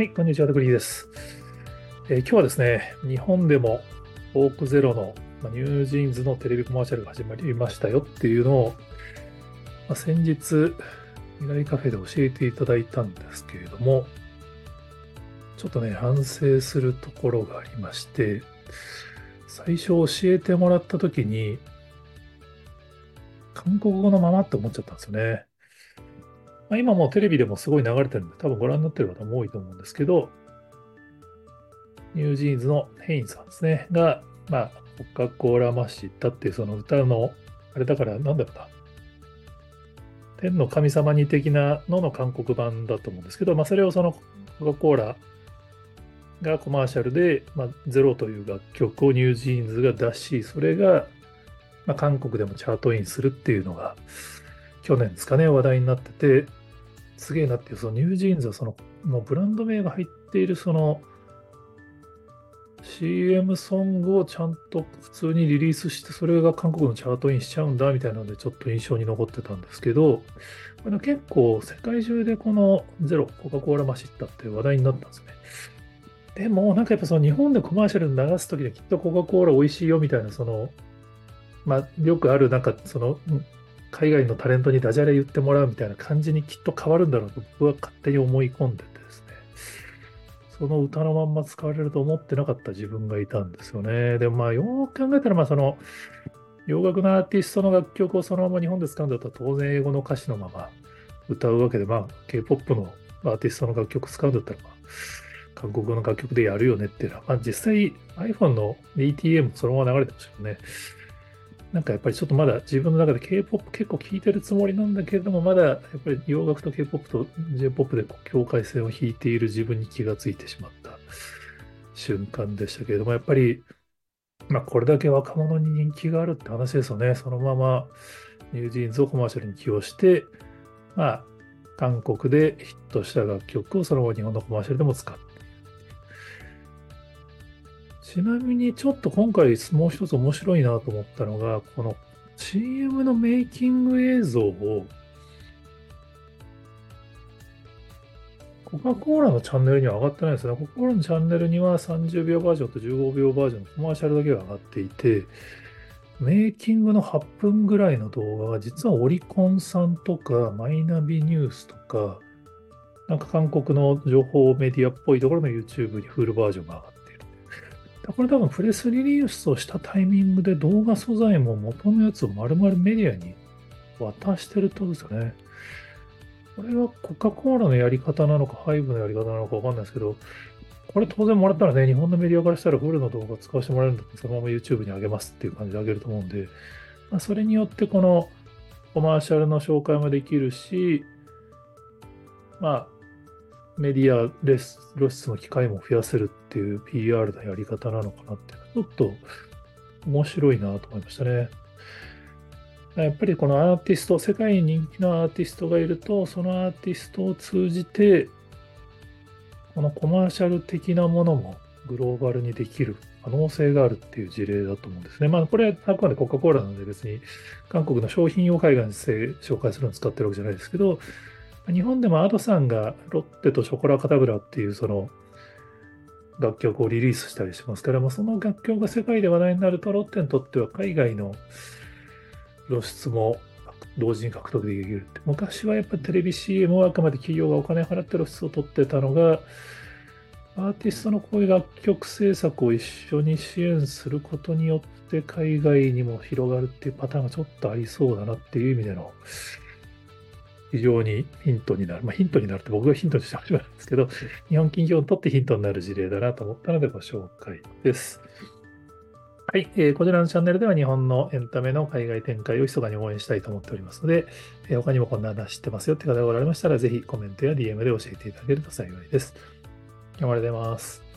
はい、こんにちは、ドクリーです、えー、今日はですね、日本でもオークゼロの、まあ、ニュージーンズのテレビコマーシャルが始まりましたよっていうのを、まあ、先日、未来カフェで教えていただいたんですけれども、ちょっとね、反省するところがありまして、最初教えてもらった時に、韓国語のままって思っちゃったんですよね。まあ、今もテレビでもすごい流れてるんで、多分ご覧になってる方も多いと思うんですけど、 NewJeansのヘインさんですね、が、まあ、コカ・コーラ 맛있다っていうその歌の、あれだから、なんだろうな、天の神様に的なのの韓国版だと思うんですけど、まあ、それをそのコカ・コーラがコマーシャルで、まあ、ゼロという楽曲を NewJeansが出し、それが、まあ、韓国でもチャートインするっていうのが、去年ですかね、話題になってて、すげえなっていう、その NewJeansはその、もうブランド名が入っているその CM ソングをちゃんと普通にリリースして、それが韓国のチャートインしちゃうんだみたいなので、ちょっと印象に残ってたんですけど、これ結構世界中でこのゼロ、コカ・コーラ 맛있다って話題になったんですね。でも、なんかやっぱその日本でコマーシャル流すときできっとコカ・コーラ美味しいよみたいな、その、まあ、よくあるなんかその、海外のタレントにダジャレ言ってもらうみたいな感じにきっと変わるんだろうと僕は勝手に思い込んでてですね、その歌のまんま使われると思ってなかった自分がいたんですよね。でもまあよく考えたらまあその洋楽のアーティストの楽曲をそのまま日本で使うんだったら当然英語の歌詞のまま歌うわけで、まあ K-POP のアーティストの楽曲使うんだったらまあ韓国語の楽曲でやるよねっていうのは、まあ実際 iPhone の DTM そのまま流れてましたよね。なんかやっぱりちょっとまだ自分の中で K-POP 結構聴いてるつもりなんだけれども、まだやっぱり洋楽と K-POP と J-POP で境界線を引いている自分に気がついてしまった瞬間でしたけれども、やっぱり、まあ、これだけ若者に人気があるって話ですよね。そのままニュージーンズをコマーシャルに起用して、まあ、韓国でヒットした楽曲をそのまま日本のコマーシャルでも使って。ちなみにちょっと今回もう一つ面白いなと思ったのが、この CM のメイキング映像をコカ・コーラのチャンネルには上がってないですね。コカ・コーラのチャンネルには30秒バージョンと15秒バージョンのコマーシャルだけが上がっていて、メイキングの8分ぐらいの動画が実はオリコンさんとかマイナビニュースとか、なんか韓国の情報メディアっぽいところの YouTube にフルバージョンが上がってこれ多分プレスリリースをしたタイミングで動画素材も元のやつを丸々メディアに渡してるってことですよね。これはコカ・コーラのやり方なのか、ハイブのやり方なのかわかんないですけど、これ当然もらったらね、日本のメディアからしたらフルの動画使わせてもらえるんだったら、そのまま YouTube に上げますっていう感じで上げると思うんで、まあ、それによってこのコマーシャルの紹介もできるし、まあ、メディアレス露出の機会も増やせるっていう PR のやり方なのかなってちょっと面白いなと思いましたね。やっぱりこのアーティスト、世界に人気のアーティストがいると、そのアーティストを通じて、このコマーシャル的なものもグローバルにできる可能性があるっていう事例だと思うんですね。まあ、これはあくまでコカ・コーラなので別に韓国の商品を海外に紹介するのを使ってるわけじゃないですけど、日本でも Ado さんがロッテとショコラカタブラっていうその楽曲をリリースしたりしますから、その楽曲が世界で話題になるとロッテにとっては海外の露出も同時に獲得できるって。昔はやっぱりテレビ CM はあくまで企業がお金払って露出を取ってたのが、アーティストのこういう楽曲制作を一緒に支援することによって海外にも広がるっていうパターンがちょっとありそうだなっていう意味での非常にヒントになる。まあ、ヒントになるって僕がヒントにして始まるんですけど、日本企業にとってヒントになる事例だなと思ったのでご紹介です。はい、えー、こちらのチャンネルでは日本のエンタメの海外展開を密かに応援したいと思っておりますので、えー、他にもこんな話知ってますよって方がおられましたら、ぜひコメントや DM で教えていただけると幸いです。今日もありがとうございます。